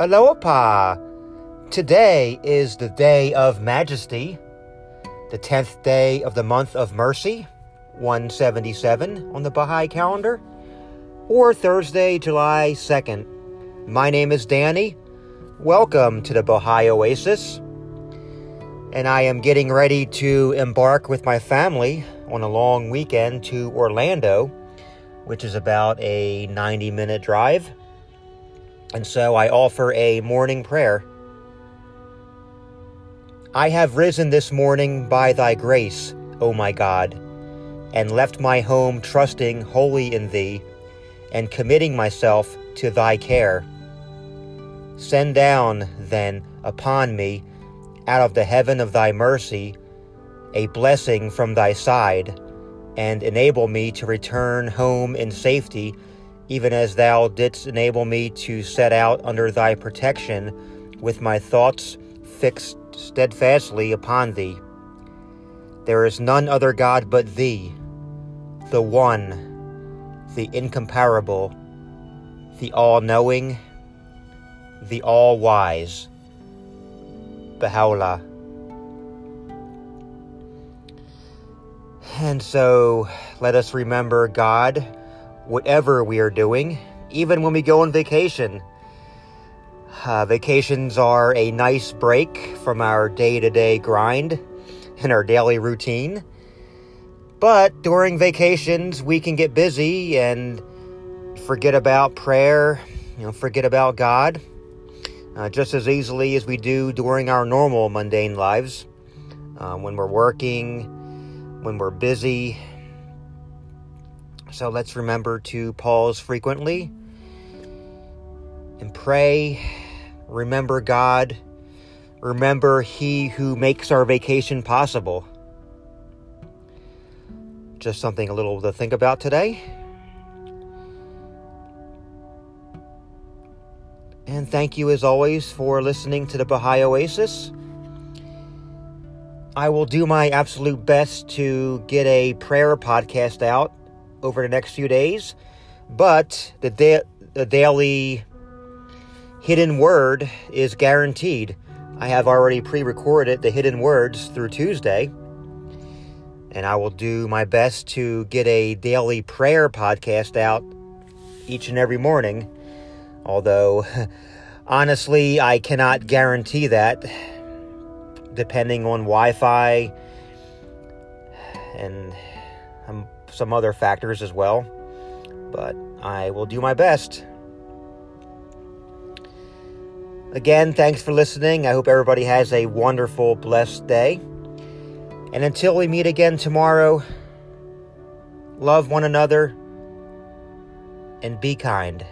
Aloha! Today is the day of majesty, the 10th day of the month of mercy, 177 on the Baha'i calendar, or Thursday, July 2nd. My name is Danny. Welcome to the Baha'i Oasis. And I am getting ready to embark with my family on a long weekend to Orlando, which is about a 90 minute drive. And so I offer a morning prayer. I have risen this morning by thy grace, O my God, and left my home trusting wholly in thee, and committing myself to thy care. Send down, then, upon me, out of the heaven of thy mercy, a blessing from thy side, and enable me to return home in safety even as thou didst enable me to set out under thy protection with my thoughts fixed steadfastly upon thee. There is none other God but thee, the one, the incomparable, the all knowing, the all wise. Baha'u'llah. And so let us remember God whatever we are doing, even when we go on vacation. Uh, vacations are a nice break from our day to day grind and our daily routine. But during vacations, we can get busy and forget about prayer, you know, forget about God, uh, just as easily as we do during our normal mundane lives. Uh, when we're working, when we're busy, so let's remember to pause frequently and pray. Remember God. Remember He who makes our vacation possible. Just something a little to think about today. And thank you, as always, for listening to the Baha'i Oasis. I will do my absolute best to get a prayer podcast out over the next few days, but the, da- the daily hidden word is guaranteed. I have already pre recorded the hidden words through Tuesday, and I will do my best to get a daily prayer podcast out each and every morning. Although, honestly, I cannot guarantee that depending on Wi Fi and I'm some other factors as well, but I will do my best. Again, thanks for listening. I hope everybody has a wonderful, blessed day. And until we meet again tomorrow, love one another and be kind.